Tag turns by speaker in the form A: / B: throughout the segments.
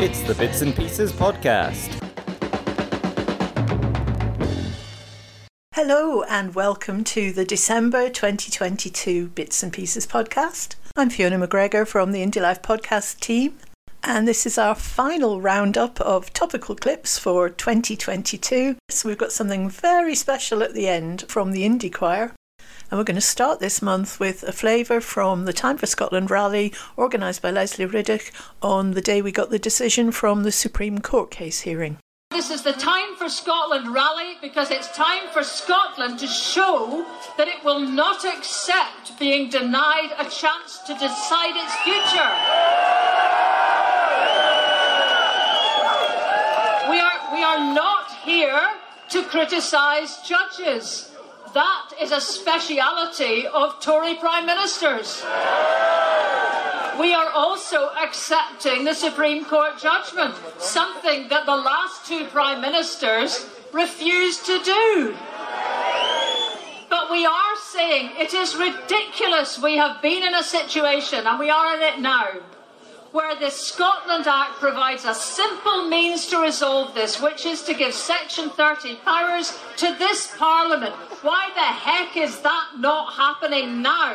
A: It's the Bits and Pieces Podcast.
B: Hello, and welcome to the December 2022 Bits and Pieces podcast. I'm Fiona McGregor from the Indie Life podcast team, and this is our final roundup of topical clips for 2022. So, we've got something very special at the end from the Indie Choir. And we're going to start this month with a flavour from the Time for Scotland rally organised by Lesley Riddoch on the day we got the decision from the Supreme Court case hearing.
C: This is the Time for Scotland rally because it's time for Scotland to show that it will not accept being denied a chance to decide its future. We are, we are not here to criticise judges. That is a speciality of Tory Prime Ministers. We are also accepting the Supreme Court judgment, something that the last two Prime Ministers refused to do. But we are saying it is ridiculous. We have been in a situation, and we are in it now, where the Scotland Act provides a simple means to resolve this, which is to give Section 30 powers to this Parliament. Why the heck is that not happening now?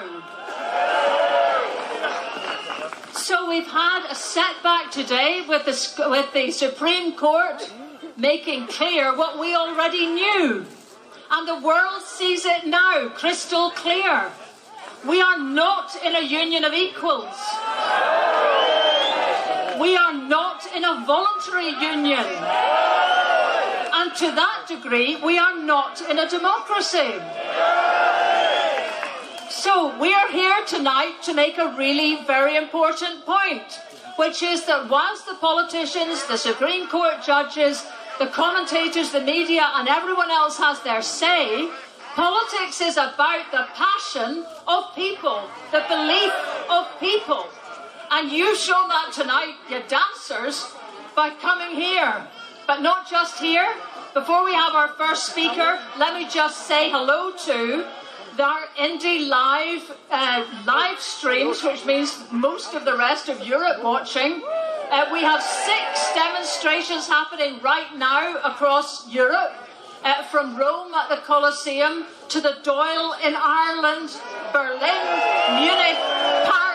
C: So we've had a setback today with the, with the Supreme Court making clear what we already knew. And the world sees it now, crystal clear. We are not in a union of equals. We are not in a voluntary union. And to that degree, we are not in a democracy. So we're here tonight to make a really very important point, which is that whilst the politicians, the Supreme Court judges, the commentators, the media, and everyone else has their say, politics is about the passion of people, the belief of people. And you've shown that tonight, you dancers, by coming here. But not just here. Before we have our first speaker, let me just say hello to our Indie Live uh, live streams, which means most of the rest of Europe watching. Uh, we have six demonstrations happening right now across Europe. Uh, from Rome at the Colosseum to the Dáil in Ireland, Berlin, Munich, Paris,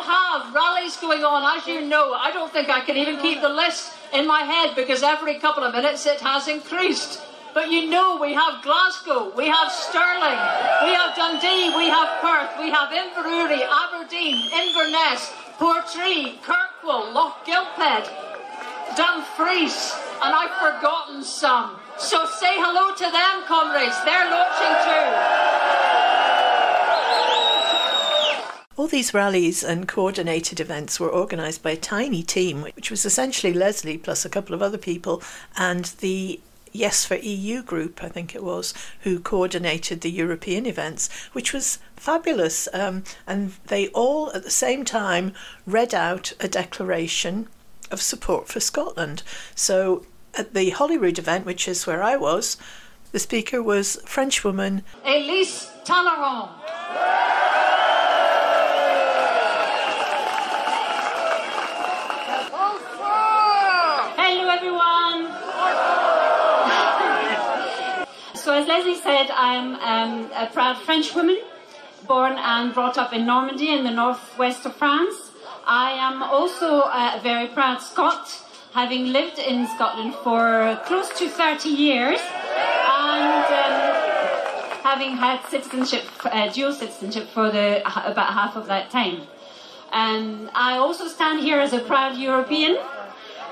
C: have rallies going on, as you know. I don't think I can even keep the list in my head because every couple of minutes it has increased. But you know, we have Glasgow, we have Stirling, we have Dundee, we have Perth, we have Inverurie, Aberdeen, Inverness, Portree, Kirkwall, Lochgilphead, Dumfries, and I've forgotten some. So say hello to them, comrades. They're launching
B: too. All these rallies and coordinated events were organised by a tiny team, which was essentially Lesley plus a couple of other people and the Yes for EU group, I think it was, who coordinated the European events, which was fabulous. Um, and they all at the same time read out a declaration of support for Scotland. So at the Holyrood event, which is where I was, the speaker was Frenchwoman
C: Elise Talleyrand. Hello, everyone.
D: so, as Lesley said, I'm um, a proud French woman, born and brought up in Normandy in the northwest of France. I am also a very proud Scot, having lived in Scotland for close to 30 years and um, having had citizenship, uh, dual citizenship for the, about half of that time. And I also stand here as a proud European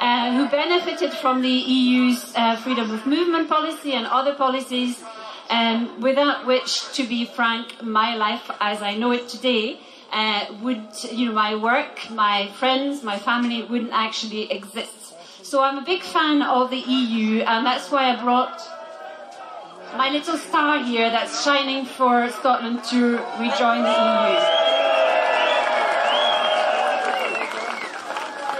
D: uh, who benefited from the EU's uh, freedom of movement policy and other policies, um, without which, to be frank, my life as I know it today uh, would, you know, my work, my friends, my family wouldn't actually exist. So I'm a big fan of the EU, and that's why I brought my little star here that's shining for Scotland to rejoin the EU.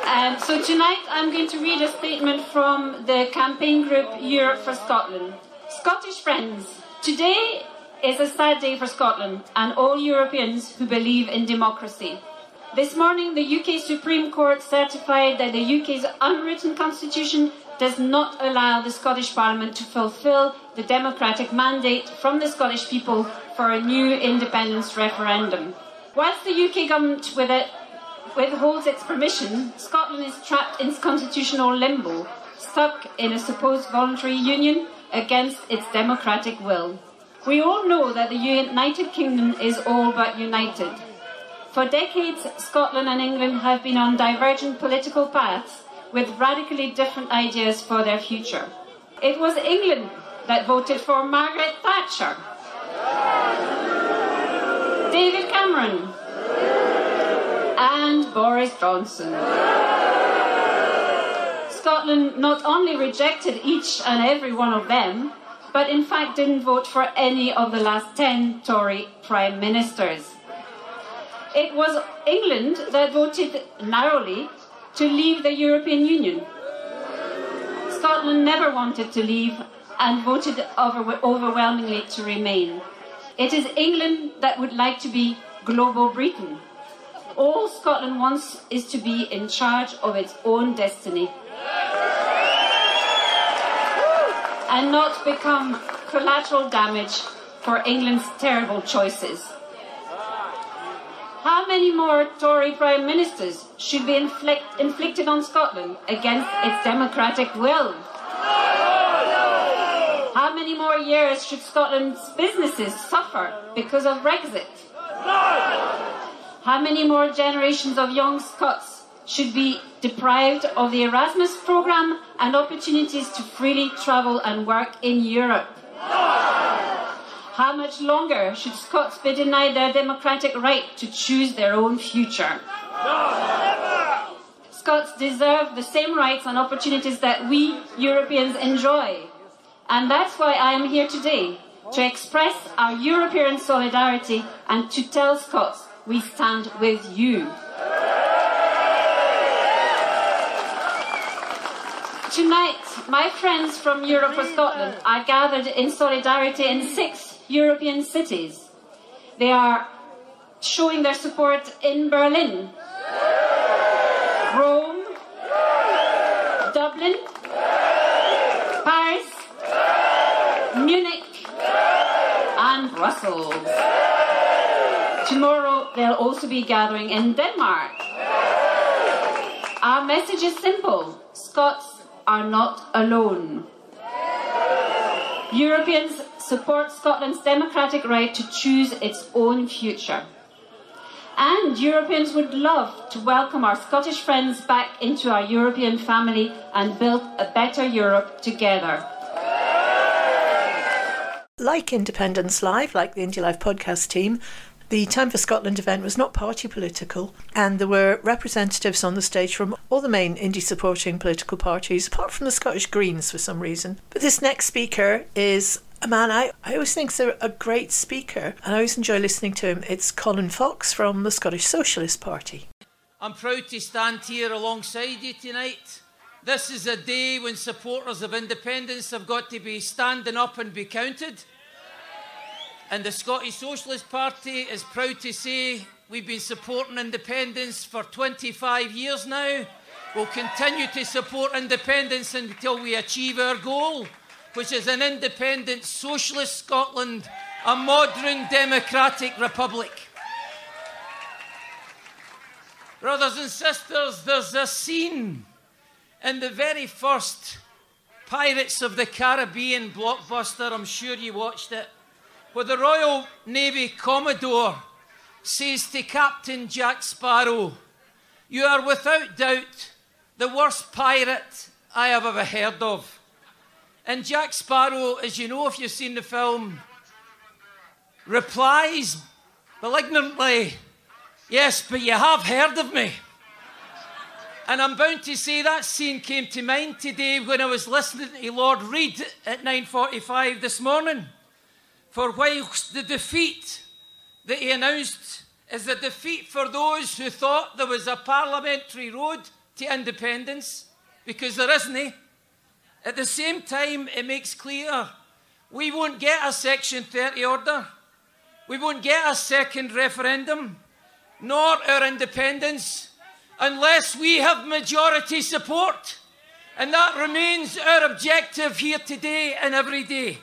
D: Um, so tonight I'm going to read a statement from the campaign group Europe for Scotland. Scottish friends, today is a sad day for Scotland and all Europeans who believe in democracy. This morning, the UK Supreme Court certified that the UK's unwritten constitution does not allow the Scottish Parliament to fulfil the democratic mandate from the Scottish people for a new independence referendum. Whilst the UK government with it withholds its permission, Scotland is trapped in constitutional limbo, stuck in a supposed voluntary union against its democratic will. We all know that the United Kingdom is all but united. For decades, Scotland and England have been on divergent political paths with radically different ideas for their future. It was England that voted for Margaret Thatcher, David Cameron, and Boris Johnson. Scotland not only rejected each and every one of them, but in fact didn't vote for any of the last 10 Tory prime ministers. It was England that voted narrowly to leave the European Union. Scotland never wanted to leave and voted over- overwhelmingly to remain. It is England that would like to be global Britain. All Scotland wants is to be in charge of its own destiny and not become collateral damage for England's terrible choices. How many more Tory Prime Ministers should be inflict- inflicted on Scotland against its democratic will? How many more years should Scotland's businesses suffer because of Brexit? How many more generations of young Scots should be deprived of the Erasmus programme and opportunities to freely travel and work in Europe? How much longer should Scots be denied their democratic right to choose their own future? Scots deserve the same rights and opportunities that we Europeans enjoy. And that's why I am here today to express our European solidarity and to tell Scots we stand with you. Tonight, my friends from Europe for Scotland are gathered in solidarity in six European cities. They are showing their support in Berlin, Rome, Dublin, Paris, Munich, and Brussels. Tomorrow, they'll also be gathering in Denmark. Our message is simple Scots are not alone. Europeans support Scotland's democratic right to choose its own future. And Europeans would love to welcome our Scottish friends back into our European family and build a better Europe together.
B: Like Independence Live, like the Indie Live podcast team, the Time for Scotland event was not party political, and there were representatives on the stage from all the main indie supporting political parties, apart from the Scottish Greens for some reason. But this next speaker is a man I, I always think is a, a great speaker, and I always enjoy listening to him. It's Colin Fox from the Scottish Socialist Party.
E: I'm proud to stand here alongside you tonight. This is a day when supporters of independence have got to be standing up and be counted. And the Scottish Socialist Party is proud to say we've been supporting independence for 25 years now. We'll continue to support independence until we achieve our goal, which is an independent socialist Scotland, a modern democratic republic. Brothers and sisters, there's a scene in the very first Pirates of the Caribbean blockbuster, I'm sure you watched it, where the Royal Navy Commodore says to Captain Jack Sparrow, You are without doubt the worst pirate I have ever heard of. And Jack Sparrow, as you know if you've seen the film, replies malignantly, Yes, but you have heard of me. And I'm bound to say that scene came to mind today when I was listening to Lord Reid at 9:45 this morning. For whilst the defeat that he announced is a defeat for those who thought there was a parliamentary road to independence, because there isn't, eh? at the same time, it makes clear we won't get a Section 30 order. We won't get a second referendum, nor our independence, unless we have majority support. And that remains our objective here today and every day.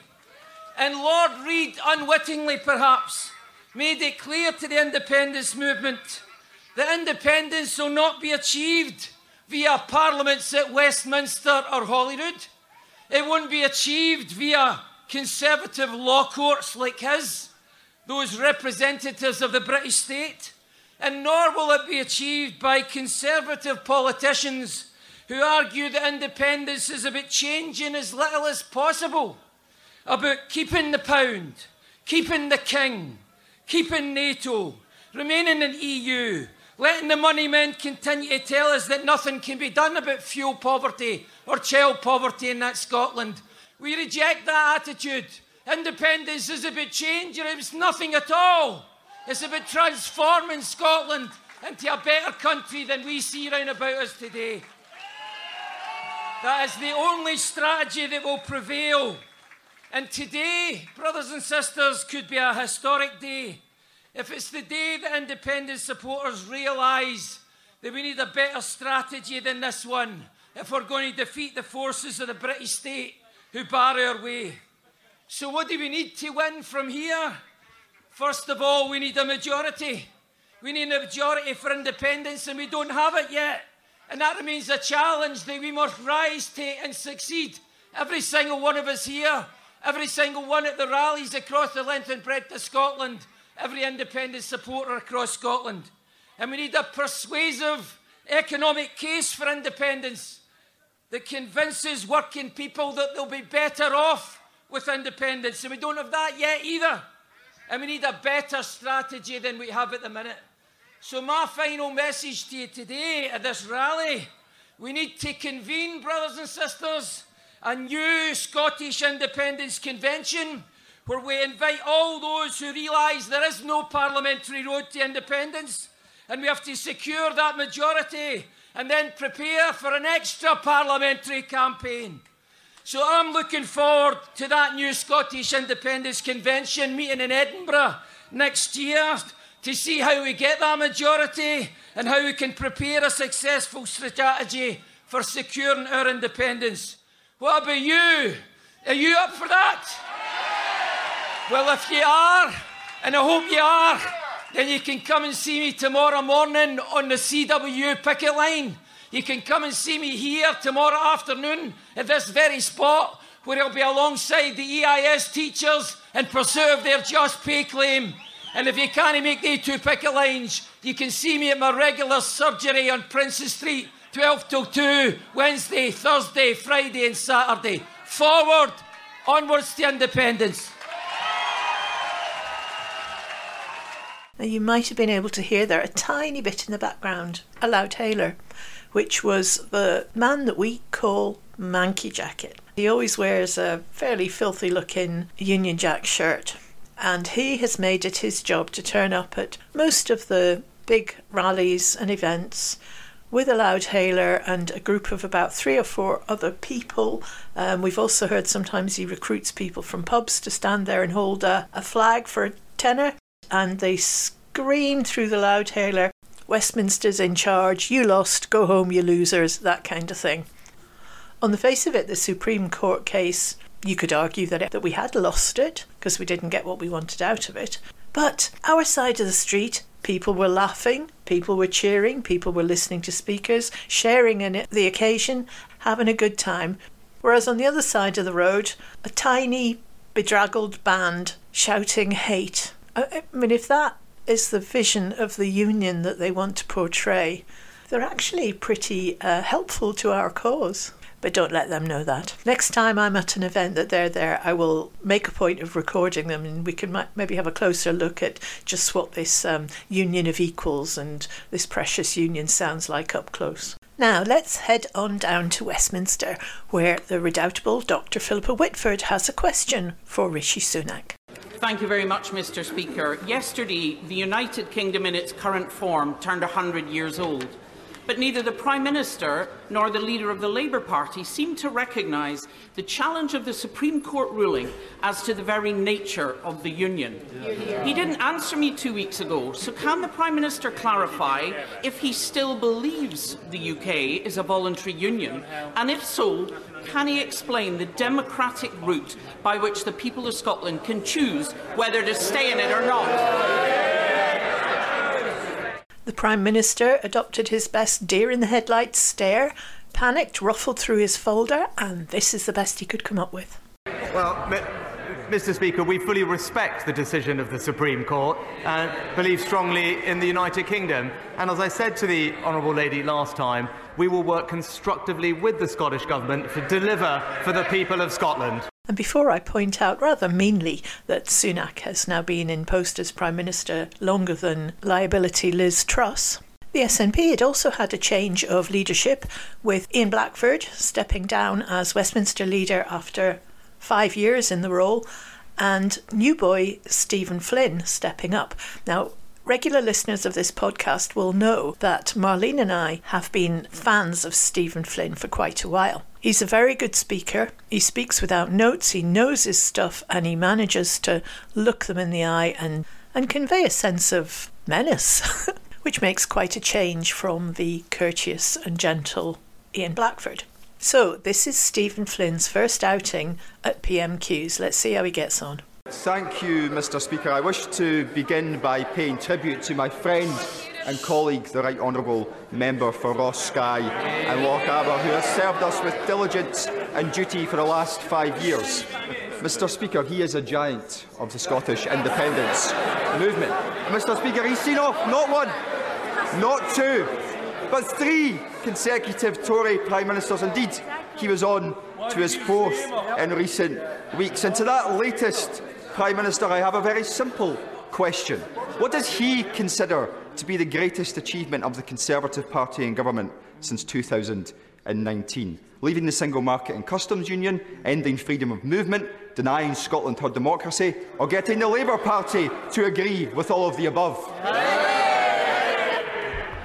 E: And Lord Reid, unwittingly perhaps, made it clear to the independence movement that independence will not be achieved via parliaments at Westminster or Holyrood. It won't be achieved via conservative law courts like his, those representatives of the British state, and nor will it be achieved by conservative politicians who argue that independence is about changing as little as possible, about keeping the pound, keeping the king, keeping NATO, remaining in EU, letting the money men continue to tell us that nothing can be done about fuel poverty or child poverty in that Scotland. We reject that attitude. Independence is about change, or it's nothing at all. It's about transforming Scotland into a better country than we see round about us today. That is the only strategy that will prevail. And today, brothers and sisters, could be a historic day. If it's the day that independent supporters realise that we need a better strategy than this one, if we're going to defeat the forces of the British state who bar our way. So, what do we need to win from here? First of all, we need a majority. We need a majority for independence, and we don't have it yet. And that remains a challenge that we must rise to and succeed. Every single one of us here, every single one at the rallies across the length and breadth of Scotland, every independent supporter across Scotland. And we need a persuasive economic case for independence that convinces working people that they'll be better off with independence. And we don't have that yet either. And we need a better strategy than we have at the minute. So, my final message to you today at this rally we need to convene, brothers and sisters, a new Scottish Independence Convention where we invite all those who realise there is no parliamentary road to independence and we have to secure that majority and then prepare for an extra parliamentary campaign. So I'm looking forward to that new Scottish Independence Convention meeting in Edinburgh next year to see how we get that majority and how we can prepare a successful strategy for securing our independence. What about you? Are you up for that? Well, if you are, and I hope you are, then you can come and see me tomorrow morning on the CW picket line. You can come and see me here tomorrow afternoon at this very spot where I'll be alongside the EIS teachers and preserve their just pay claim. And if you can't make the two picket lines, you can see me at my regular surgery on Princes Street, 12 till 2, Wednesday, Thursday, Friday, and Saturday. Forward, onwards to independence.
B: Now, you might have been able to hear there a tiny bit in the background, a loud loudhailer, which was the man that we call Manky Jacket. He always wears a fairly filthy looking Union Jack shirt and he has made it his job to turn up at most of the big rallies and events with a loudhailer and a group of about three or four other people. Um, we've also heard sometimes he recruits people from pubs to stand there and hold a, a flag for a tenner, and they scream through the loudhailer, Westminster's in charge, you lost, go home, you losers, that kind of thing. On the face of it, the Supreme Court case you could argue that, that we had lost it because we didn't get what we wanted out of it. But our side of the street, people were laughing, people were cheering, people were listening to speakers, sharing in the occasion, having a good time. Whereas on the other side of the road, a tiny, bedraggled band shouting hate. I mean, if that is the vision of the union that they want to portray, they're actually pretty uh, helpful to our cause but don't let them know that. Next time I'm at an event that they're there, I will make a point of recording them and we can maybe have a closer look at just what this um, union of equals and this precious union sounds like up close. Now let's head on down to Westminster, where the redoubtable Dr. Philippa Whitford has a question for Rishi Sunak.
F: Thank you very much, Mr. Speaker. Yesterday, the United Kingdom in its current form turned 100 years old. But neither the Prime Minister nor the leader of the Labour Party seem to recognise the challenge of the Supreme Court ruling as to the very nature of the union. He didn't answer me two weeks ago, so can the Prime Minister clarify if he still believes the UK is a voluntary union? And if so, can he explain the democratic route by which the people of Scotland can choose whether to stay in it or not?
B: The Prime Minister adopted his best deer in the headlights stare, panicked, ruffled through his folder, and this is the best he could come up with.
G: Well, Mr. Speaker, we fully respect the decision of the Supreme Court and believe strongly in the United Kingdom. And as I said to the Honourable Lady last time, we will work constructively with the Scottish Government to deliver for the people of Scotland.
B: And before I point out rather meanly that Sunak has now been in post as Prime Minister longer than liability Liz Truss, the SNP had also had a change of leadership with Ian Blackford stepping down as Westminster leader after five years in the role and new boy Stephen Flynn stepping up. Now, Regular listeners of this podcast will know that Marlene and I have been fans of Stephen Flynn for quite a while. He's a very good speaker. He speaks without notes, he knows his stuff, and he manages to look them in the eye and, and convey a sense of menace, which makes quite a change from the courteous and gentle Ian Blackford. So, this is Stephen Flynn's first outing at PMQs. Let's see how he gets on.
H: Thank you, Mr Speaker. I wish to begin by paying tribute to my friend and colleague, the Right Honourable Member for Ross Skye and Lochaber, who has served us with diligence and duty for the last five years. Mr Speaker, he is a giant of the Scottish independence movement. Mr Speaker, he's seen off not one, not two, but three consecutive Tory Prime Ministers. Indeed, he was on to his fourth in recent weeks. And to that latest Prime Minister, I have a very simple question. What does he consider to be the greatest achievement of the Conservative Party in government since 2019? Leaving the single market and customs union, ending freedom of movement, denying Scotland her democracy, or getting the Labour Party to agree with all of the above?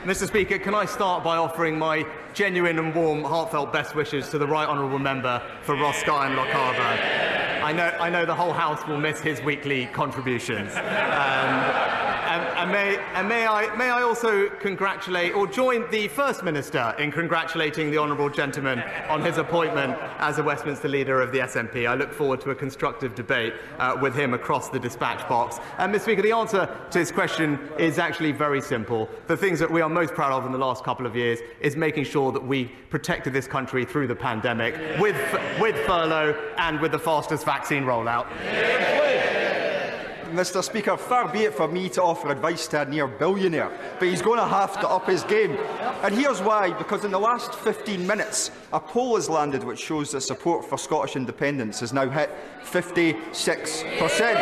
G: Mr Speaker, can I start by offering my genuine and warm, heartfelt best wishes to the Right Honourable Member for Ross Skye and Lochaber. I know, I know the whole House will miss his weekly contributions. Um, and, and, may, and may, I, may I also congratulate or join the First Minister in congratulating the Honourable Gentleman on his appointment as a Westminster leader of the SNP. I look forward to a constructive debate uh, with him across the dispatch box. And, Mr. Speaker, the answer to this question is actually very simple. The things that we are most proud of in the last couple of years is making sure that we protected this country through the pandemic with, with furlough and with the fastest vaccine rollout.
H: Mr Speaker, far be it for me to offer advice to a near billionaire, but he's going to have to up his game. And here's why, because in the last 15 minutes, a poll has landed which shows that support for Scottish independence has now hit 56%.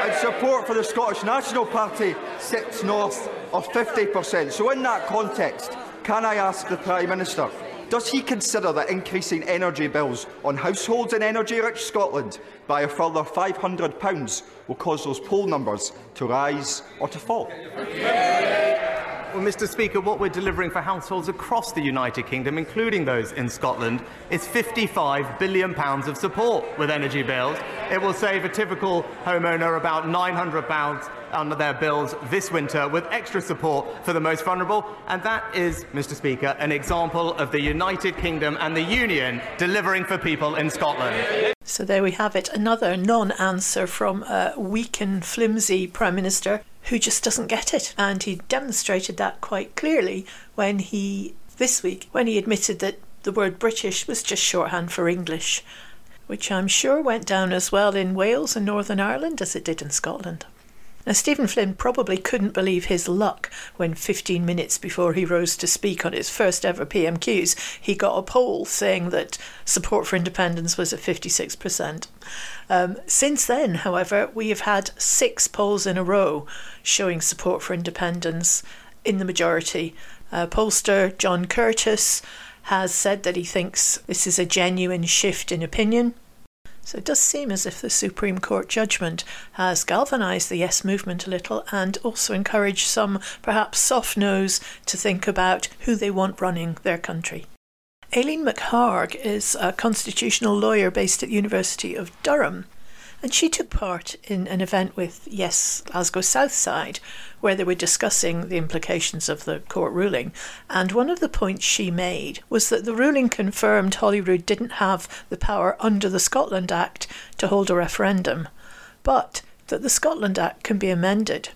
H: And and support for the Scottish National Party sits north of 50%. So in that context, can I ask the Prime Minister Does he consider that increasing energy bills on households in energy-rich Scotland by a further £500 will cause those poll numbers to rise or to fall? Yeah.
G: Well, Mr Speaker, what we're delivering for households across the United Kingdom, including those in Scotland, is £55 billion of support with energy bills. It will save a typical homeowner about £900 under their bills this winter with extra support for the most vulnerable. And that is, Mr Speaker, an example of the United Kingdom and the Union delivering for people in Scotland.
B: So there we have it, another non-answer from a weak and flimsy Prime Minister who just doesn't get it. And he demonstrated that quite clearly when he, this week, when he admitted that the word British was just shorthand for English, which I'm sure went down as well in Wales and Northern Ireland as it did in Scotland. Now, Stephen Flynn probably couldn't believe his luck when 15 minutes before he rose to speak on his first ever PMQs, he got a poll saying that support for independence was at 56%. Um, since then, however, we have had six polls in a row showing support for independence in the majority. Uh, pollster John Curtice has said that he thinks this is a genuine shift in opinion. So it does seem as if the Supreme Court judgment has galvanised the Yes movement a little and also encouraged some perhaps soft nose to think about who they want running their country. Aileen McHarg is a constitutional lawyer based at the University of Durham, and she took part in an event with Yes Glasgow Southside, where they were discussing the implications of the court ruling. And one of the points she made was that the ruling confirmed Holyrood didn't have the power under the Scotland Act to hold a referendum, but that the Scotland Act can be amended.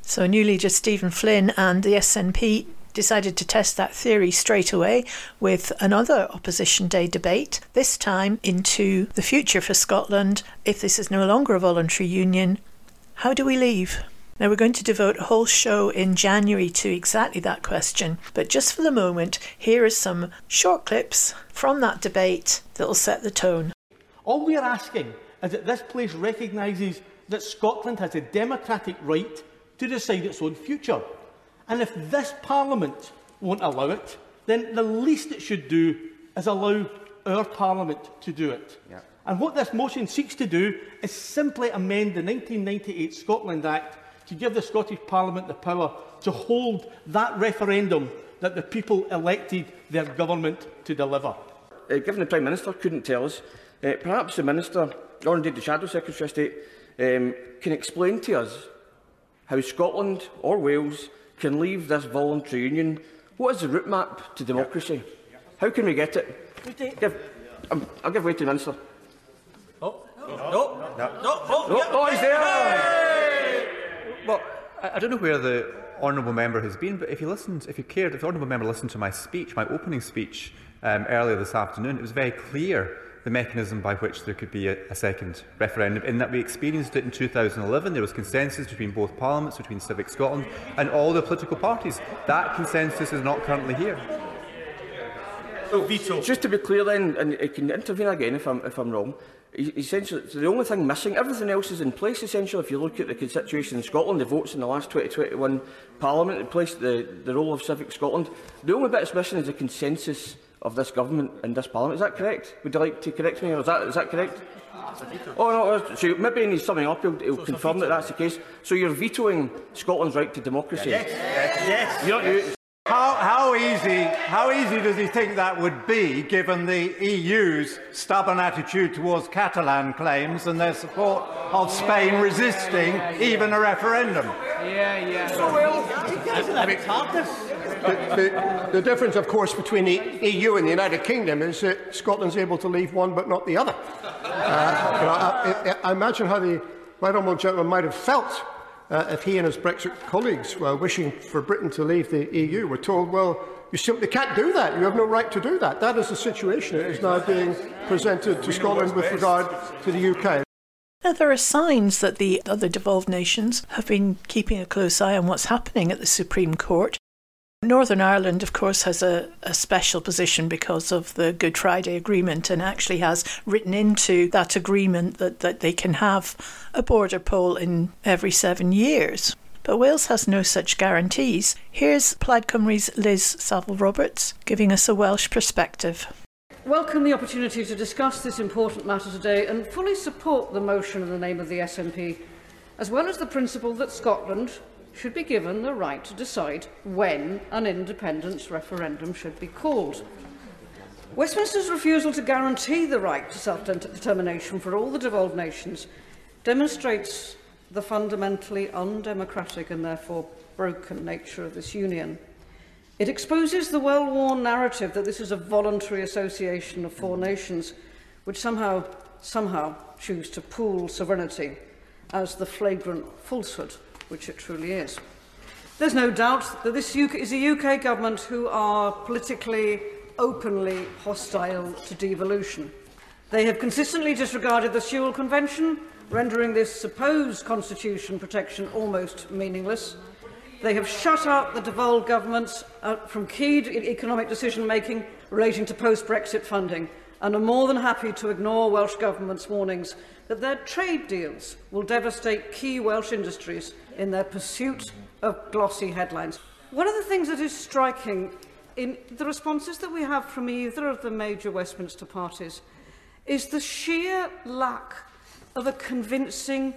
B: So new leader Stephen Flynn and the SNP decided to test that theory straight away with another Opposition Day debate, this time into the future for Scotland. If this is no longer a voluntary union, how do we leave? Now, we're going to devote a whole show in January to exactly that question, but just for the moment, here are some short clips from that debate that will set the tone.
I: All we are asking is that this place recognises that Scotland has a democratic right to decide its own future. And if this Parliament won't allow it, then the least it should do is allow our Parliament to do it. Yeah. And what this motion seeks to do is simply amend the 1998 Scotland Act to give the Scottish Parliament the power to hold that referendum that the people elected their government to deliver.
J: Uh, given the Prime Minister couldn't tell us, uh, perhaps the Minister, or indeed the Shadow Secretary of State, um, can explain to us how Scotland or Wales can leave this voluntary union, what is the route map to democracy? How can we get it? Give, um, I'll give way to the Minister.
I: Oh, no, no, no, no, no,
J: oh, no, oh he's there! Hey!
K: Well, I, I don't know where the honourable member has been, but if he listened, if he cared, if the honourable member listened to my speech, my opening speech um, earlier this afternoon, it was very clear the mechanism by which there could be a, a, second referendum, in that we experienced it in 2011. There was consensus between both parliaments, between Civic Scotland and all the political parties. That consensus is not currently here.
J: So, veto. Just to be clear then, and I can intervene again if I'm, if I'm wrong, e, essentially the only thing missing, everything else is in place essentially. If you look at the situation in Scotland, the votes in the last 2021 Parliament, in place the, the role of Civic Scotland, the only bit that's missing is a consensus of this government and this parliament. Is that correct? Would you like to correct me? Or is that is that correct? Oh no, uh, so maybe he needs something up he'll, he'll so confirm that that's the case. So you're vetoing Scotland's right to democracy.
L: Yes. Yes. yes.
J: yes.
L: How, how, easy, how easy does he think that would be, given the EU's stubborn attitude towards Catalan claims and their support of Spain resisting yeah, yeah, yeah. even a referendum?
I: Yeah, yeah. So well, he doesn't have
M: the, the, the difference, of course, between the EU and the United Kingdom is that Scotland's able to leave one but not the other. Uh, I, I imagine how the right honourable gentleman might have felt uh, if he and his Brexit colleagues were wishing for Britain to leave the EU were told, well, you simply can't do that. You have no right to do that. That is the situation that is now being presented to Scotland with regard to the UK.
B: Now, there are signs that the other devolved nations have been keeping a close eye on what's happening at the Supreme Court. Northern Ireland, of course, has a, a, special position because of the Good Friday Agreement and actually has written into that agreement that, that they can have a border poll in every seven years. But Wales has no such guarantees. Here's Plaid Cymru's Liz Saville Roberts giving us a Welsh perspective.
N: Welcome the opportunity to discuss this important matter today and fully support the motion in the name of the SNP, as well as the principle that Scotland, should be given the right to decide when an independence referendum should be called. Westminster's refusal to guarantee the right to self-determination for all the devolved nations demonstrates the fundamentally undemocratic and therefore broken nature of this union. It exposes the well-worn narrative that this is a voluntary association of four nations which somehow, somehow choose to pool sovereignty as the flagrant falsehood which it truly is. There's no doubt that this UK, is a UK government who are politically openly hostile to devolution. They have consistently disregarded the Sewell Convention, rendering this supposed constitution protection almost meaningless. They have shut out the devolved governments uh, from key economic decision-making relating to post-Brexit funding, and are more than happy to ignore Welsh Government's warnings that their trade deals will devastate key Welsh industries in their pursuit of glossy headlines. One of the things that is striking in the responses that we have from either of the major Westminster parties is the sheer lack of a convincing,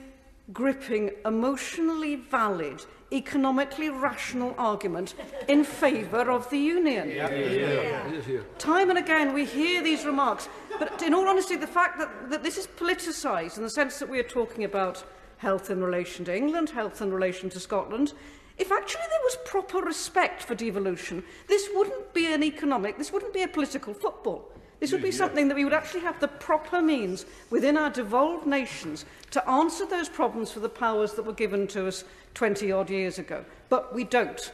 N: gripping, emotionally valid economically rational argument in favour of the union. Yeah. Yeah. Yeah. Time and again we hear these remarks, but in all honesty, the fact that, that this is politicised in the sense that we are talking about health in relation to England, health in relation to Scotland, If actually there was proper respect for devolution, this wouldn't be an economic, this wouldn't be a political football. This would be something that we would actually have the proper means within our devolved nations to answer those problems for the powers that were given to us 20 odd years ago. But we don't.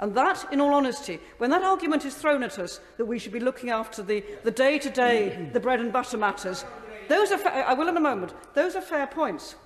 N: And that, in all honesty, when that argument is thrown at us that we should be looking after the, the day-to-day, -day, the bread and butter matters, those are fair, I will in a moment, those are fair points.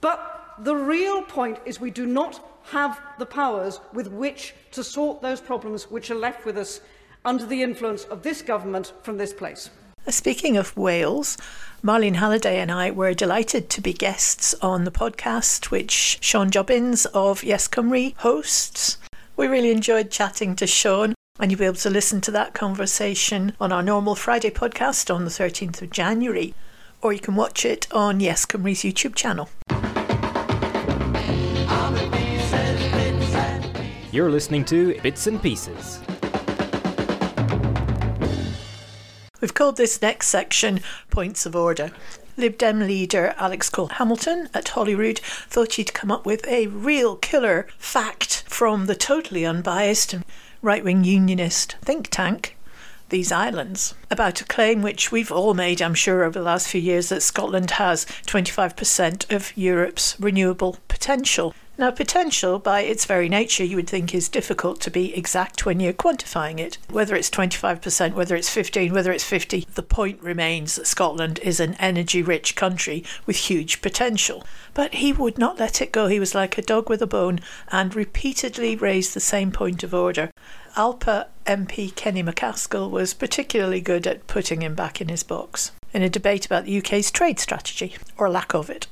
N: But the real point is we do not have the powers with which to sort those problems which are left with us under the influence of this government from this place.
B: Uh, speaking of Wales, Marlene Halliday and I were delighted to be guests on the podcast which Sean Jobbins of Yes Cymru hosts. We really enjoyed chatting to Sean, and you'll be able to listen to that conversation on our normal Friday podcast on the 13th of January, or you can watch it on Yes Cymru's YouTube channel.
A: You're listening to Bits and Pieces.
B: We've called this next section Points of Order. Lib Dem leader Alex Cole Hamilton at Holyrood thought he'd come up with a real killer fact from the totally unbiased right wing unionist think tank, These Islands, about a claim which we've all made, I'm sure, over the last few years that Scotland has 25% of Europe's renewable potential. Now, potential, by its very nature, you would think is difficult to be exact when you're quantifying it. Whether it's 25%, whether it's 15, whether it's 50, the point remains that Scotland is an energy rich country with huge potential. But he would not let it go. He was like a dog with a bone and repeatedly raised the same point of order. Alba MP Kenny MacAskill was particularly good at putting him back in his box in a debate about the UK's trade strategy, or lack of it.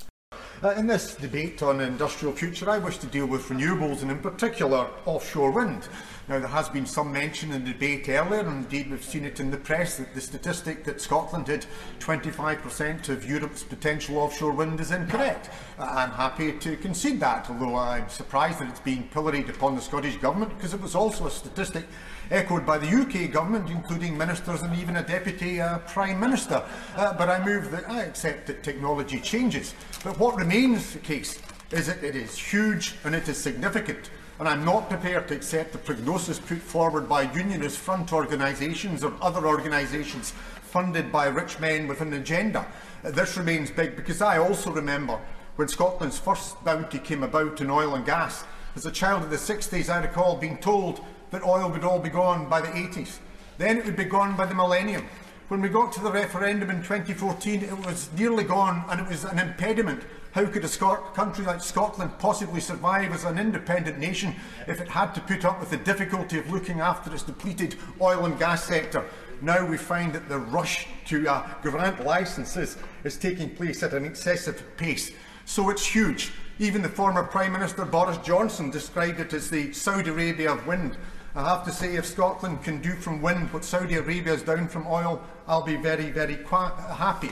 O: Uh, in this debate on the industrial future, I wish to deal with renewables and in particular offshore wind. Now, there has been some mention in the debate earlier, and indeed we've seen it in the press, that the statistic that Scotland had 25% of Europe's potential offshore wind is incorrect. I'm happy to concede that, although I'm surprised that it's being pilloried upon the Scottish Government, because it was also a statistic echoed by the UK government, including ministers and even a deputy uh, prime minister. Uh, but I move that I accept that technology changes. But what remains the case is that it is huge and it is significant. and I'm not prepared to accept the prognosis put forward by unionist front organisations or other organisations funded by rich men with an agenda. Uh, this remains big because I also remember when Scotland's first bounty came about in oil and gas. As a child of the 60s, I recall being told that oil would all be gone by the 80s. Then it would be gone by the millennium. When we got to the referendum in 2014, it was nearly gone and it was an impediment How could a Scot country like Scotland possibly survive as an independent nation if it had to put up with the difficulty of looking after its depleted oil and gas sector? Now we find that the rush to uh, grant licences is taking place at an excessive pace. So it's huge. Even the former Prime Minister Boris Johnson described it as the Saudi Arabia of wind. I have to say, if Scotland can do from wind what Saudi Arabia has done from oil, I'll be very, very happy.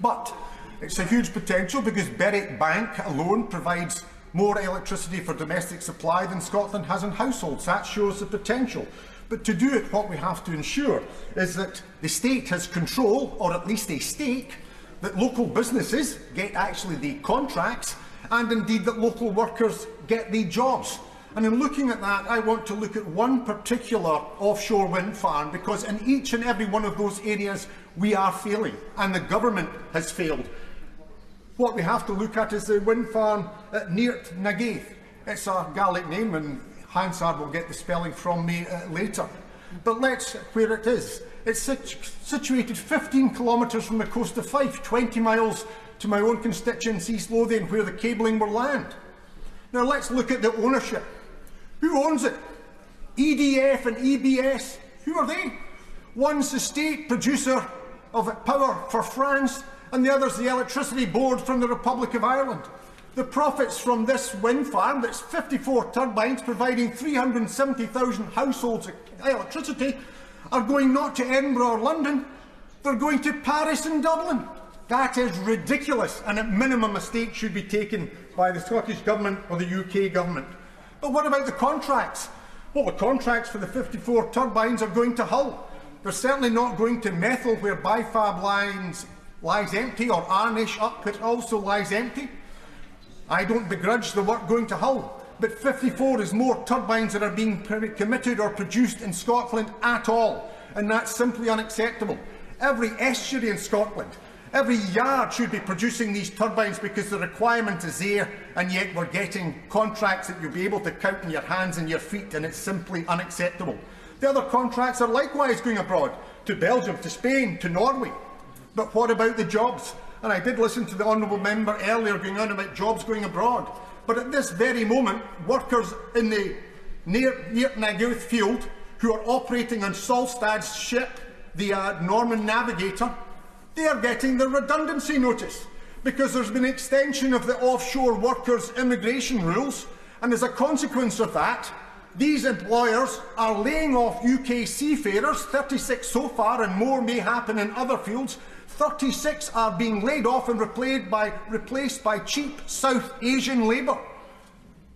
O: But it's a huge potential because Berwick Bank alone provides more electricity for domestic supply than Scotland has in households. That shows the potential. But to do it, what we have to ensure is that the state has control, or at least a stake, that local businesses get actually the contracts, and indeed that local workers get the jobs. And in looking at that, I want to look at one particular offshore wind farm because in each and every one of those areas we are failing and the government has failed. What we have to look at is the wind farm at Neart na Gaoithe. It's a Gaelic name and Hansard will get the spelling from me uh, later. But let's where it is. It's situ situated 15 kilometres from the coast of Fife, 20 miles to my own constituency, East Lothian, where the cabling will land. Now let's look at the ownership. Who owns it? EDF and ESB. Who are they? One's the state producer of power for France, and the other's the electricity board from the Republic of Ireland. The profits from this wind farm, that's 54 turbines providing 370,000 households electricity, are going not to Edinburgh or London, They're going to Paris and Dublin. That is ridiculous, and at minimum a stake should be taken by the Scottish Government or the UK Government. But what about the contracts? Well, the contracts for the 54 turbines are going to Hull. They're certainly not going to Methil, where Bifab lines lies empty, or Arnish Upwit also lies empty. I don't begrudge the work going to Hull, but 54 is more turbines that are being committed or produced in Scotland at all, and that's simply unacceptable. Every estuary in Scotland, every yard should be producing these turbines because the requirement is there, and yet we're getting contracts that you'll be able to count in your hands and your feet, and it's simply unacceptable. The other contracts are likewise going abroad, to Belgium, to Spain, to Norway. But what about the jobs? And I did listen to the Honourable Member earlier going on about jobs going abroad. But at this very moment, workers in the near, Neart na Gaoithe field who are operating on Solstad's ship, the uh, Normand Navigator, they are getting the redundancy notice because there's been extension of the offshore workers' immigration rules. And as a consequence of that, these employers are laying off UK seafarers, 36 so far, and more may happen in other fields, 36 are being laid off and replaced by, replaced by cheap South Asian labour.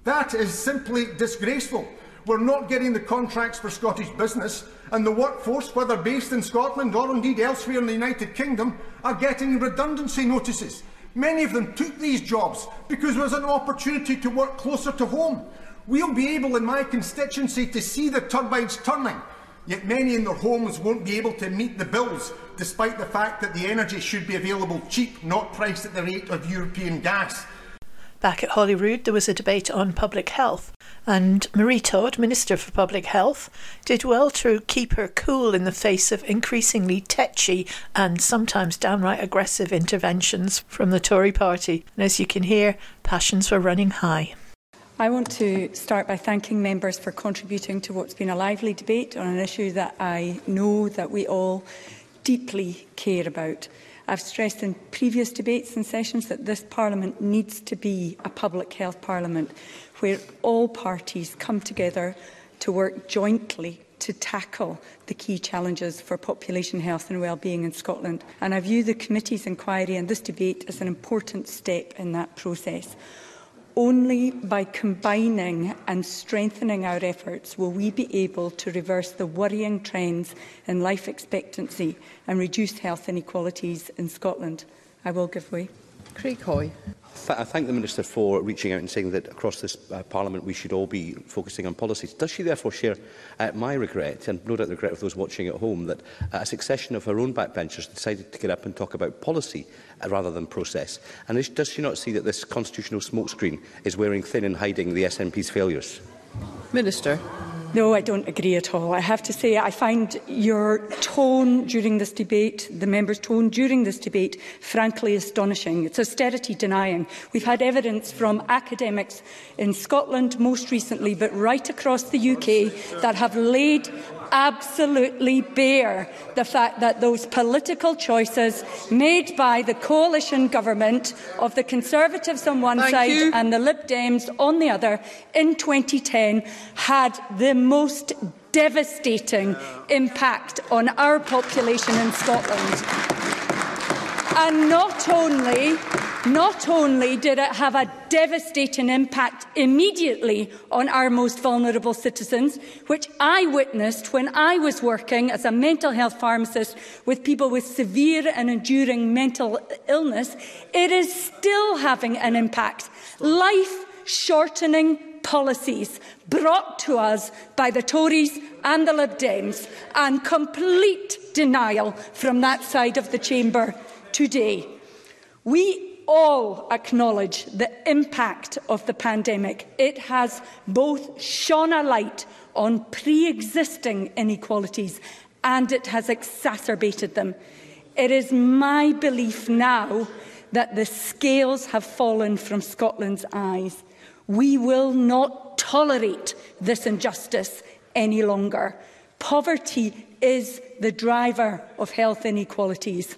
O: That is simply disgraceful. We're not getting the contracts for Scottish business, and the workforce, whether based in Scotland or indeed elsewhere in the United Kingdom, are getting redundancy notices. Many of them took these jobs because there was an opportunity to work closer to home. We'll be able in my constituency to see the turbines turning, yet many in their homes won't be able to meet the bills despite the fact that the energy should be available cheap, not priced at the rate of European gas.
B: Back at Holyrood, there was a debate on public health, and Marie Todd, Minister for Public Health, did well to keep her cool in the face of increasingly tetchy and sometimes downright aggressive interventions from the Tory party. And as you can hear, passions were running high.
P: I want to start by thanking members for contributing to what's been a lively debate on an issue that I know that we all deeply care about. I've stressed in previous debates and sessions that this Parliament needs to be a public health Parliament where all parties come together to work jointly to tackle the key challenges for population health and well-being in Scotland. And I view the committee's inquiry and this debate as an important step in that process. Only by combining and strengthening our efforts will we be able to reverse the worrying trends in life expectancy and reduce health inequalities in Scotland. I will give way.
Q: Craig Hoy. I thank the Minister for reaching out and saying that across this uh, Parliament we should all be focusing on policies. Does she therefore share uh, my regret, and no doubt the regret of those watching at home, that uh, a succession of her own backbenchers decided to get up and talk about policy uh, rather than process? And is, does she not see that this constitutional smokescreen is wearing thin and hiding the SNP's failures? Minister.
P: No, I don't agree at all. I have to say, I find your tone during this debate, the member's tone during this debate, frankly astonishing. It's austerity denying. We've had evidence from academics in Scotland most recently, but right across the UK that have laid absolutely bear the fact that those political choices made by the coalition government of the Conservatives on one Thank side you. and the Lib Dems on the other in 2010 had the most devastating impact on our population in Scotland. And not only Not only did it have a devastating impact immediately on our most vulnerable citizens, which I witnessed when I was working as a mental health pharmacist with people with severe and enduring mental illness, it is still having an impact. Life shortening policies brought to us by the Tories and the Lib Dems and complete denial from that side of the chamber today. We all acknowledge the impact of the pandemic. It has both shone a light on pre-existing inequalities and it has exacerbated them. It is my belief now that the scales have fallen from Scotland's eyes. We will not tolerate this injustice any longer. Poverty is the driver of health inequalities.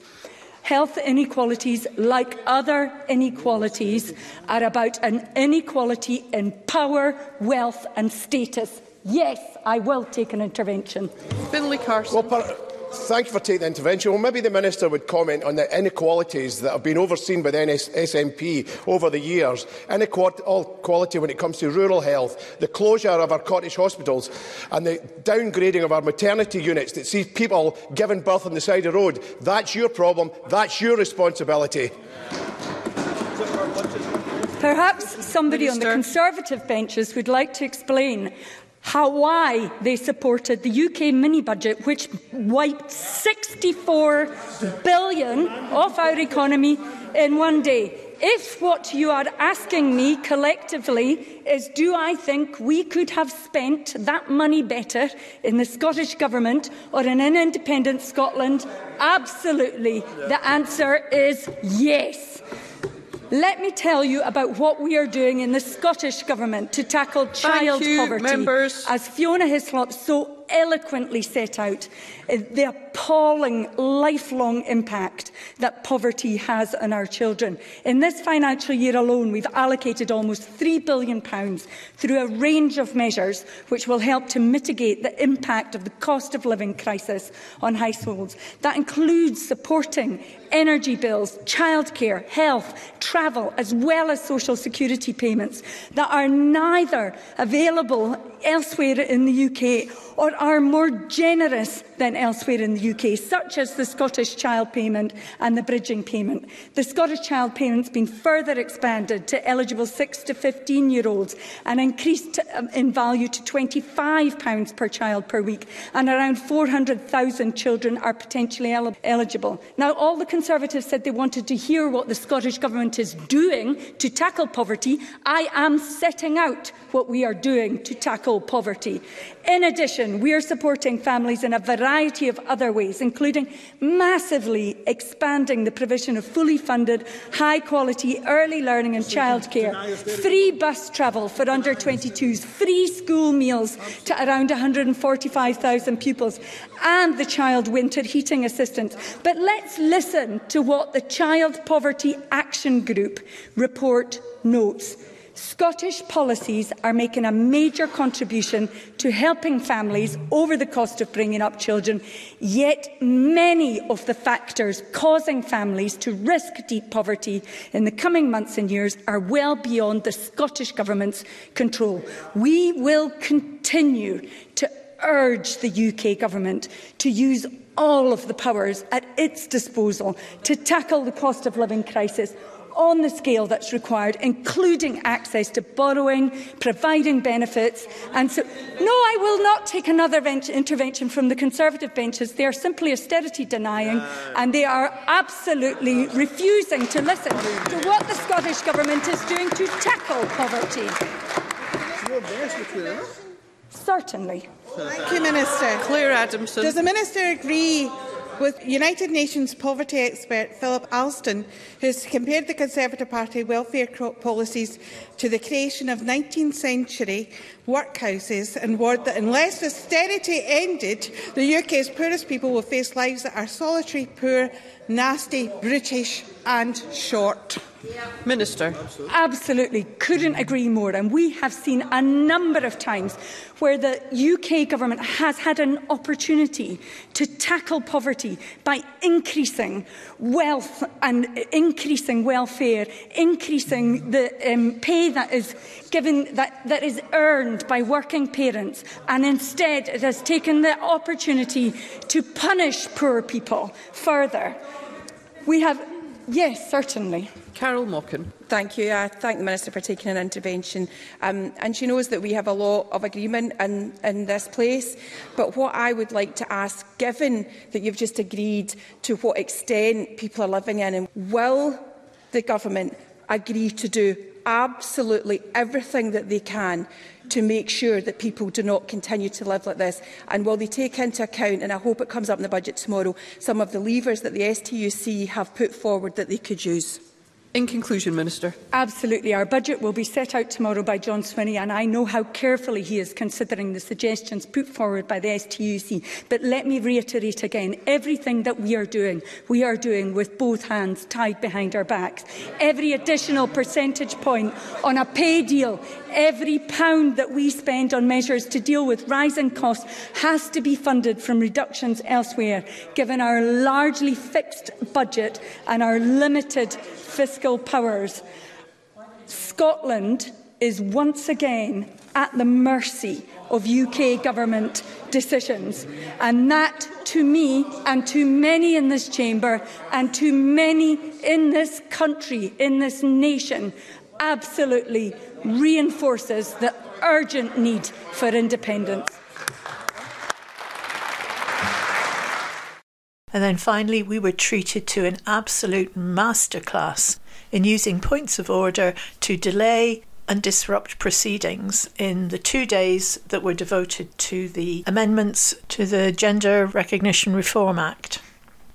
P: Health inequalities, like other inequalities, are about an inequality in power, wealth and status. Yes, I will take an intervention.
Q: Finlay Carson.
M: Well,
R: thank you for taking the intervention. Well, maybe the Minister would comment on the inequalities that have been overseen by the NS SNP over the years. Inequality when it comes to rural health, the closure of our cottage hospitals and the downgrading of our maternity units that sees people giving birth on the side of the road. That's your problem. That's your responsibility.
P: Perhaps somebody Minister. on the Conservative benches would like to explain how, why they supported the UK mini budget, which wiped 64 billion off our economy in one day. If what you are asking me collectively is do I think we could have spent that money better in the Scottish Government or in an independent Scotland, absolutely. The answer is yes. Let me tell you about what we are doing in the Scottish Government to tackle child
B: you,
P: poverty,
B: members.
P: as Fiona Hislop so eloquently set out. Uh, the appalling lifelong impact that poverty has on our children. In this financial year alone, we've allocated almost £3 billion through a range of measures which will help to mitigate the impact of the cost of living crisis on households. That includes supporting energy bills, childcare, health, travel, as well as social security payments that are neither available elsewhere in the UK or are more generous than payment elsewhere in the UK, such as the Scottish Child Payment and the Bridging Payment. The Scottish Child Payment has been further expanded to eligible 6 to 15-year-olds and increased um, in value to £25 per child per week, and around 400,000 children are potentially eligible. Now, all the Conservatives said they wanted to hear what the Scottish Government is doing to tackle poverty. I am setting out what we are doing to tackle poverty. In addition, we are supporting families in a variety variety of other ways, including massively expanding the provision of fully funded, high-quality early learning and childcare, free bus travel for under-22s, free school meals to around 145,000 pupils, and the child winter heating assistance. But let's listen to what the Child Poverty Action Group report notes. Scottish policies are making a major contribution to helping families over the cost of bringing up children, yet many of the factors causing families to risk deep poverty in the coming months and years are well beyond the Scottish Government's control. We will continue to urge the UK Government to use all of the powers at its disposal to tackle the cost of living crisis on the scale that's required, including access to borrowing, providing benefits. And so, no, I will not take another intervention from the Conservative benches. They are simply austerity denying and they are absolutely refusing to listen to what the Scottish Government is doing to tackle poverty. Certainly.
S: Thank you, Minister.
B: Clare Adamson.
S: Does the Minister agree with United Nations poverty expert Philip Alston, who has compared the Conservative Party welfare policies to the creation of 19th century workhouses and warned that unless austerity ended, the UK's poorest people will face lives that are solitary, poor, nasty, brutish and short.
B: Minister.
P: Absolutely. Couldn't agree more. And we have seen a number of times where the UK government has had an opportunity to tackle poverty by increasing wealth and increasing welfare, increasing the um, pay that is given that, that is earned by working parents and instead it has taken the opportunity to punish poor people further. We have Yes, certainly.
B: Carol Mockin.
T: Thank you. I thank the Minister for taking an intervention. Um, and she knows that we have a lot of agreement in, in this place. But what I would like to ask, given that you've just agreed to what extent people are living in, will the government agree to do absolutely everything that they can to make sure that people do not continue to live like this. And while they take into account, and I hope it comes up in the budget tomorrow, some of the levers that the STUC have put forward that they could use?
U: In conclusion, Minister.
P: Absolutely. Our budget will be set out tomorrow by John Swinney, and I know how carefully he is considering the suggestions put forward by the STUC. But let me reiterate again, everything that we are doing, we are doing with both hands tied behind our backs. Every additional percentage point on a pay deal, every pound that we spend on measures to deal with rising costs has to be funded from reductions elsewhere, given our largely fixed budget and our limited fiscal powers. Scotland is once again at the mercy of UK government decisions. And that, to me and to many in this chamber and to many in this country, in this nation, absolutely reinforces the urgent need for independence.
B: And then finally, we were treated to an absolute masterclass in using points of order to delay and disrupt proceedings in the two days that were devoted to the amendments to the Gender Recognition Reform Act.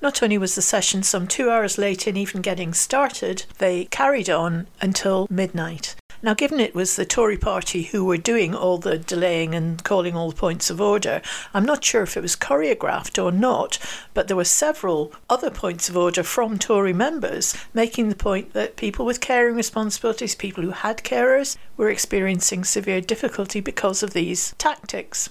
B: Not only was the session some two hours late in even getting started, they carried on until midnight. Now, given it was the Tory party who were doing all the delaying and calling all the points of order, I'm not sure if it was choreographed or not, but there were several other points of order from Tory members making the point that people with caring responsibilities, people who had carers, were experiencing severe difficulty because of these tactics.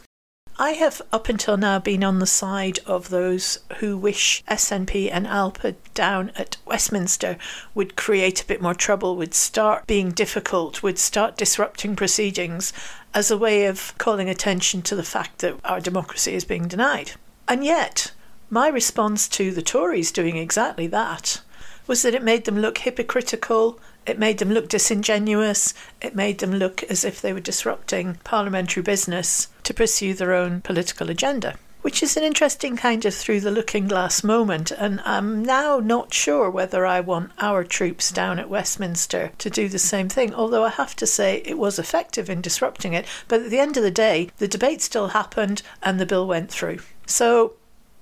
B: I have up until now been on the side of those who wish SNP and Alba down at Westminster would create a bit more trouble, would start being difficult, would start disrupting proceedings as a way of calling attention to the fact that our democracy is being denied. And yet, my response to the Tories doing exactly that was that it made them look hypocritical, it made them look disingenuous, it made them look as if they were disrupting parliamentary business to pursue their own political agenda. Which is an interesting kind of through the looking glass moment, and I'm now not sure whether I want our troops down at Westminster to do the same thing, although I have to say it was effective in disrupting it. But at the end of the day, the debate still happened and the bill went through. So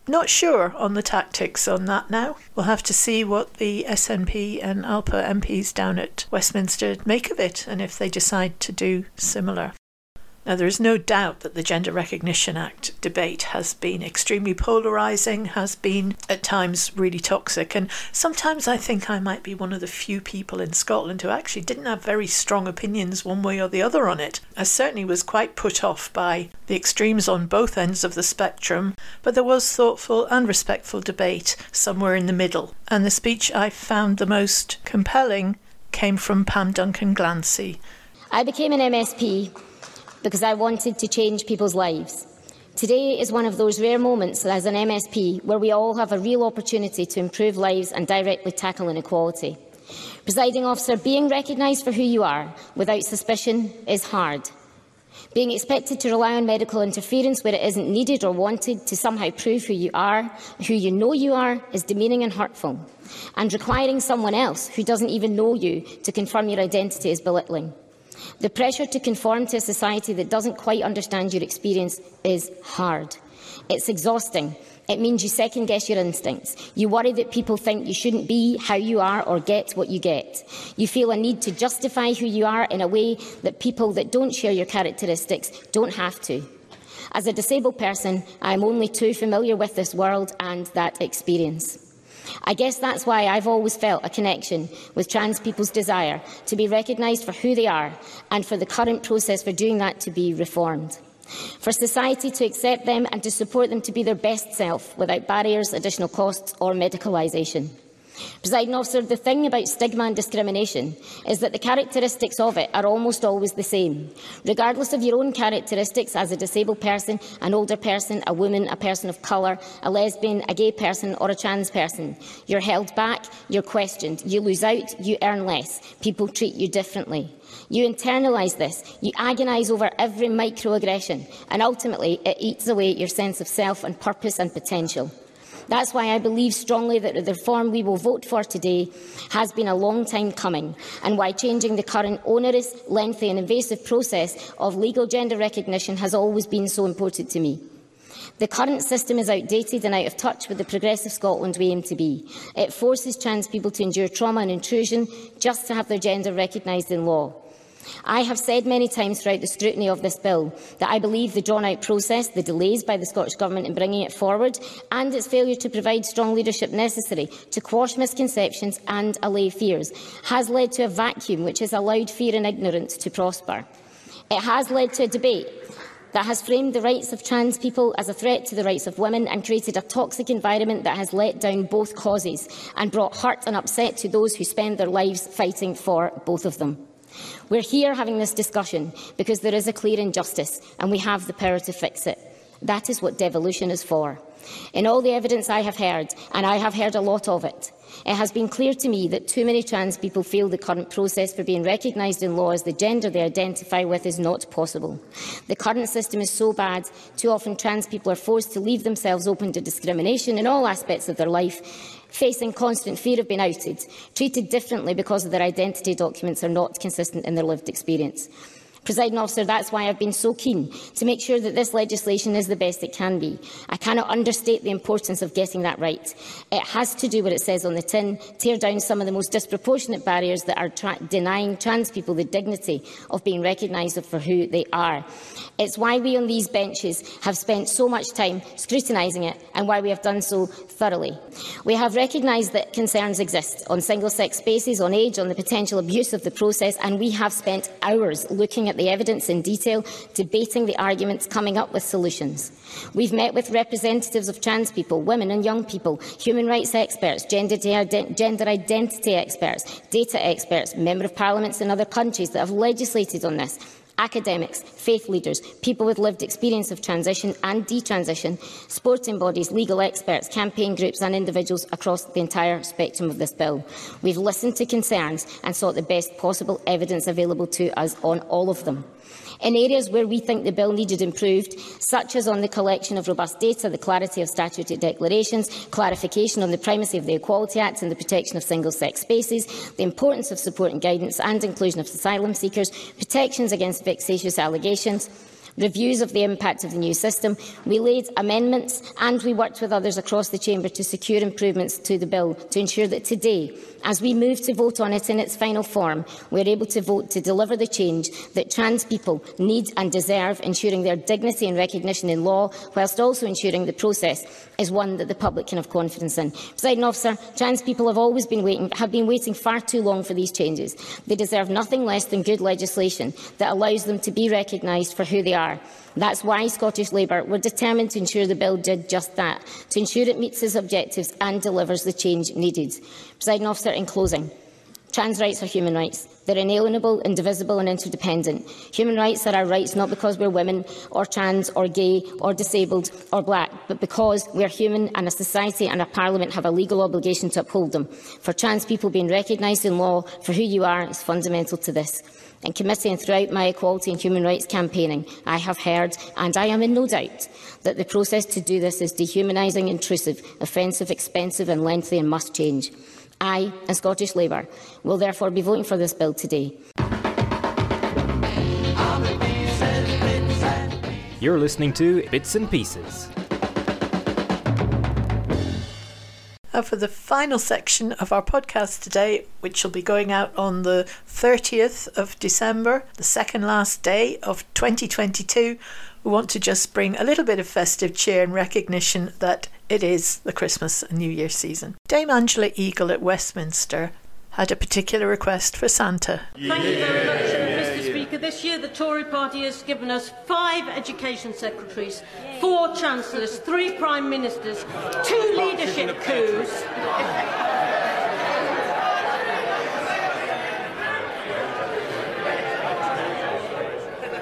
B: not sure on the tactics on that now. We'll have to see what the SNP and Alba MPs down at Westminster make of it and if they decide to do similar. Now, there is no doubt that the Gender Recognition Act debate has been extremely polarising, has been at times really toxic, and sometimes I think I might be one of the few people in Scotland who actually didn't have very strong opinions one way or the other on it. I certainly was quite put off by the extremes on both ends of the spectrum, but there was thoughtful and respectful debate somewhere in the middle, and the speech I found the most compelling came from Pam Duncan Glancy.
V: I became an MSP because I wanted to change people's lives. Today is one of those rare moments as an MSP where we all have a real opportunity to improve lives and directly tackle inequality. Presiding officer, being recognised for who you are without suspicion is hard. Being expected to rely on medical interference where it isn't needed or wanted to somehow prove who you are, who you know you are, is demeaning and hurtful. And requiring someone else who doesn't even know you to confirm your identity is belittling. The pressure to conform to a society that doesn't quite understand your experience is hard. It's exhausting. It means you second guess your instincts. You worry that people think you shouldn't be how you are or get what you get. You feel a need to justify who you are in a way that people that don't share your characteristics don't have to. As a disabled person, I am only too familiar with this world and that experience. I guess that's why I've always felt a connection with trans people's desire to be recognised for who they are and for the current process for doing that to be reformed. For society to accept them and to support them to be their best self without barriers, additional costs or medicalisation. Presiding officer, the thing about stigma and discrimination is that the characteristics of it are almost always the same. Regardless of your own characteristics as a disabled person, an older person, a woman, a person of colour, a lesbian, a gay person or a trans person, you're held back, you're questioned, you lose out, you earn less, people treat you differently. You internalise this, you agonise over every microaggression and ultimately it eats away at your sense of self and purpose and potential. That's why I believe strongly that the reform we will vote for today has been a long time coming and why changing the current onerous, lengthy and invasive process of legal gender recognition has always been so important to me. The current system is outdated and out of touch with the progressive Scotland we aim to be. It forces trans people to endure trauma and intrusion just to have their gender recognised in law. I have said many times throughout the scrutiny of this bill that I believe the drawn-out process, the delays by the Scottish Government in bringing it forward and its failure to provide strong leadership necessary to quash misconceptions and allay fears has led to a vacuum which has allowed fear and ignorance to prosper. It has led to a debate that has framed the rights of trans people as a threat to the rights of women and created a toxic environment that has let down both causes and brought hurt and upset to those who spend their lives fighting for both of them. We're here having this discussion because there is a clear injustice and we have the power to fix it. That is what devolution is for. In all the evidence I have heard, and I have heard a lot of it, it has been clear to me that too many trans people feel the current process for being recognised in law as the gender they identify with is not possible. The current system is so bad, too often trans people are forced to leave themselves open to discrimination in all aspects of their life, facing constant fear of being outed, treated differently because of their identity documents are not consistent in their lived experience. Presiding officer, that's why I've been so keen to make sure that this legislation is the best it can be. I cannot understate the importance of getting that right. It has to do what it says on the tin, tear down some of the most disproportionate barriers that are tra denying trans people the dignity of being recognised for who they are. It's why we on these benches have spent so much time scrutinising it and why we have done so thoroughly. We have recognised that concerns exist on single-sex spaces, on age, on the potential abuse of the process, and we have spent hours looking at the evidence in detail, debating the arguments, coming up with solutions. We've met with representatives of trans people, women and young people, human rights experts, gender, gender identity experts, data experts, member of parliaments in other countries that have legislated on this, academics, faith leaders, people with lived experience of transition and detransition, sporting bodies, legal experts, campaign groups and individuals across the entire spectrum of this bill. We've listened to concerns and sought the best possible evidence available to us on all of them. In areas where we think the bill needed improved, such as on the collection of robust data, the clarity of statutory declarations, clarification on the primacy of the Equality Act and the protection of single-sex spaces, the importance of support and guidance and inclusion of asylum seekers, protections against vexatious allegations, reviews of the impact of the new system. We laid amendments and we worked with others across the Chamber to secure improvements to the bill to ensure that today, as we move to vote on it in its final form, we are able to vote to deliver the change that trans people need and deserve, ensuring their dignity and recognition in law, whilst also ensuring the process is one that the public can have confidence in. Presiding officer, trans people have always been waiting, have been waiting far too long for these changes. They deserve nothing less than good legislation that allows them to be recognised for who they are are. That's why Scottish Labour were determined to ensure the bill did just that, to ensure it meets its objectives and delivers the change needed. Presiding officer, in closing, trans rights are human rights. They're inalienable, indivisible and interdependent. Human rights are our rights not because we're women or trans or gay or disabled or black, but because we are human and a society and a parliament have a legal obligation to uphold them. For trans people being recognised in law for who you are is fundamental to this. In committee and throughout my equality and human rights campaigning, I have heard, and I am in no doubt, that the process to do this is dehumanising, intrusive, offensive, expensive and lengthy and must change. I and Scottish Labour will therefore be voting for this bill today.
A: You're listening to Bits and Pieces.
B: Now for the final section of our podcast today, which will be going out on the 30th of December, the second last day of 2022, we want to just bring a little bit of festive cheer and recognition that it is the Christmas and New Year season. Dame Angela Eagle at Westminster had a particular request for Santa.
W: Thank Speaker. This year the Tory party has given us five education secretaries, four chancellors, three prime ministers, two leadership coups.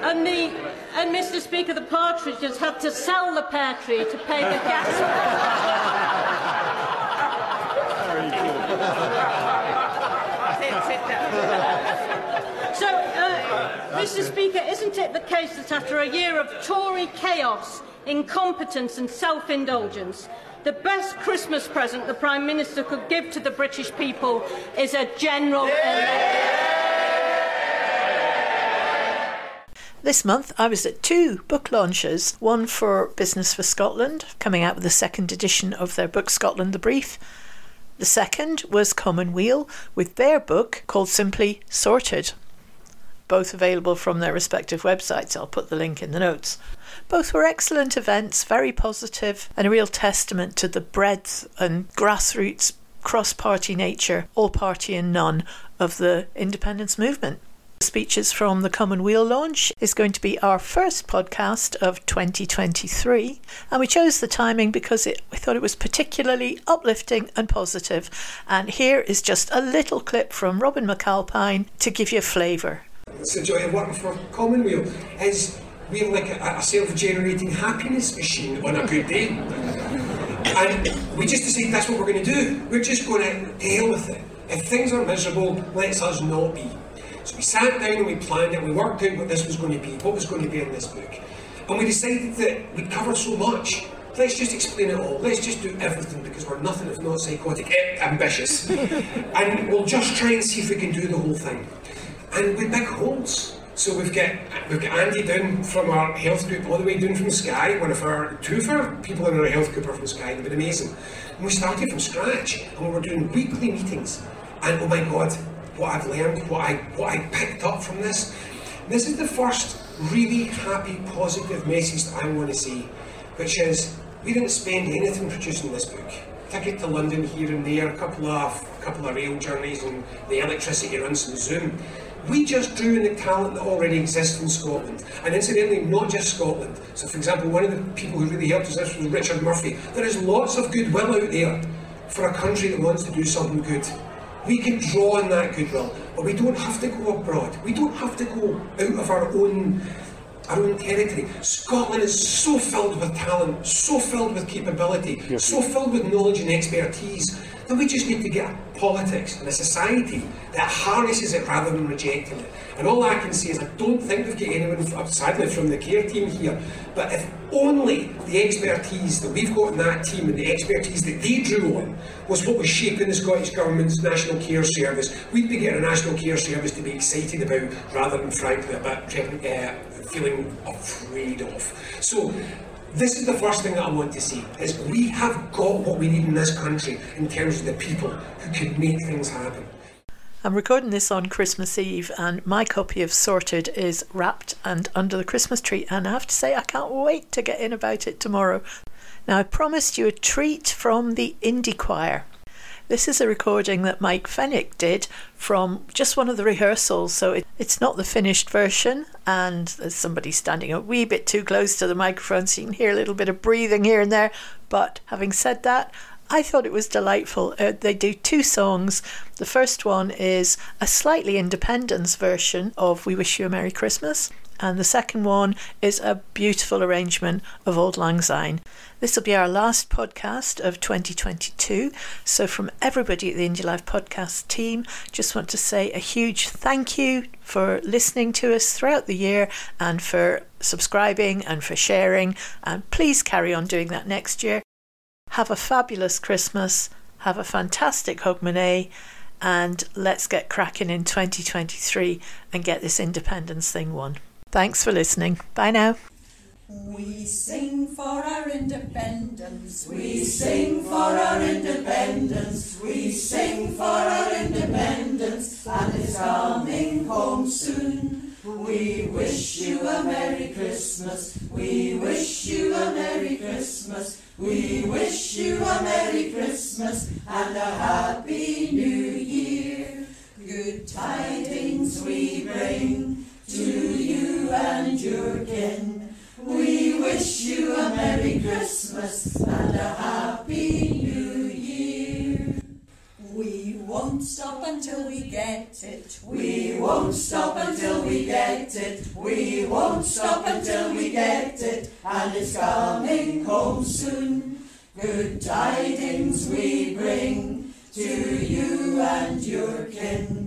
W: and the and Mr Speaker, the partridges had to sell the pear tree to pay the gas. so, uh, Mr Speaker, isn't it the case that after a year of Tory chaos, incompetence and self-indulgence, the best Christmas present the Prime Minister could give to the British people is a general election?
B: This month, I was at two book launches one for Business for Scotland, coming out with the second edition of their book Scotland the Brief. The second was Commonweal with their book called simply Sorted. Both available from their respective websites. I'll put the link in the notes. Both were excellent events, very positive, and a real testament to the breadth and grassroots cross party nature, all party and none, of the independence movement. Speeches from the Commonweal launch is going to be our first podcast of 2023, and we chose the timing because it, we thought it was particularly uplifting and positive. And here is just a little clip from Robin McAlpine to give you flavour.
X: It's the joy of working for Commonweal is we're like a, a self-generating happiness machine on a good day. And we just decided that's what we're going to do. We're just going to deal with it. If things are miserable, let's us not be. So we sat down and we planned it, we worked out what this was going to be, what was going to be in this book. And we decided that we'd covered so much. Let's just explain it all. Let's just do everything because we're nothing if not psychotic, eh, ambitious. and we'll just try and see if we can do the whole thing. And with big holes. So we've got we've got Andy down from our health group all the way down from Skye, one of our two of our people in our health group are from Skye, they've been amazing. And we started from scratch and we were doing weekly meetings. And oh my god, what I've learned, what I what I picked up from this. This is the first really happy, positive message that I want to see, which is we didn't spend anything producing this book. Ticket to London here and there, a couple of a couple of rail journeys and the electricity runs and Zoom. We just drew on the talent that already exists in Scotland. And incidentally, not just Scotland. So, for example, one of the people who really helped us this was Richard Murphy. There is lots of goodwill out there for a country that wants to do something good. We can draw on that goodwill, but we don't have to go abroad. We don't have to go out of our own our own territory. Scotland is so filled with talent, so filled with capability, so filled with knowledge and expertise that we just need to get a politics and a society that harnesses it rather than rejecting it. And all I can say is I don't think we've got anyone, sadly, from the care team here, but if only the expertise that we've got in that team and the expertise that they drew on was what was shaping the Scottish Government's National Care Service, we'd be getting a National Care Service to be excited about rather than, frankly, about uh, feeling afraid of. So this is the first thing that I want to see, is we have got what we need in this country in terms of the people who can make things happen.
B: I'm recording this on Christmas Eve, and my copy of Sorted is wrapped and under the Christmas tree. And I have to say, I can't wait to get in about it tomorrow. Now, I promised you a treat from the Indie Choir. This is a recording that Mike Fennick did from just one of the rehearsals, so it, it's not the finished version. And there's somebody standing a wee bit too close to the microphone, so you can hear a little bit of breathing here and there. But having said that, I thought it was delightful. Uh, they do two songs. The first one is a slightly independence version of We Wish You a Merry Christmas, and the second one is a beautiful arrangement of Auld Lang Syne. This will be our last podcast of 2022. So, from everybody at the Indie Life podcast team, just want to say a huge thank you for listening to us throughout the year and for subscribing and for sharing. And please carry on doing that next year. Have a fabulous Christmas. Have a fantastic Hogmanay and let's get cracking in 2023 and get this independence thing won. Thanks for listening. Bye now.
U: We sing for our independence. We sing for our independence. We sing for our independence. And it's coming home soon. We wish you a Merry Christmas. We wish you a Merry Christmas. We wish you a Merry Christmas and a Happy New Year. Good tidings we bring to you and your kin. We wish you a Merry Christmas and a Happy New Year. We won't stop until we get it. We won't stop until we get it. We won't stop until we get it. And it's coming home soon. Good tidings we bring to you and your kin.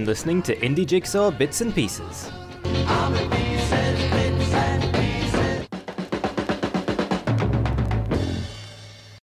A: been listening to Indie Jigsaw Bits and Pieces.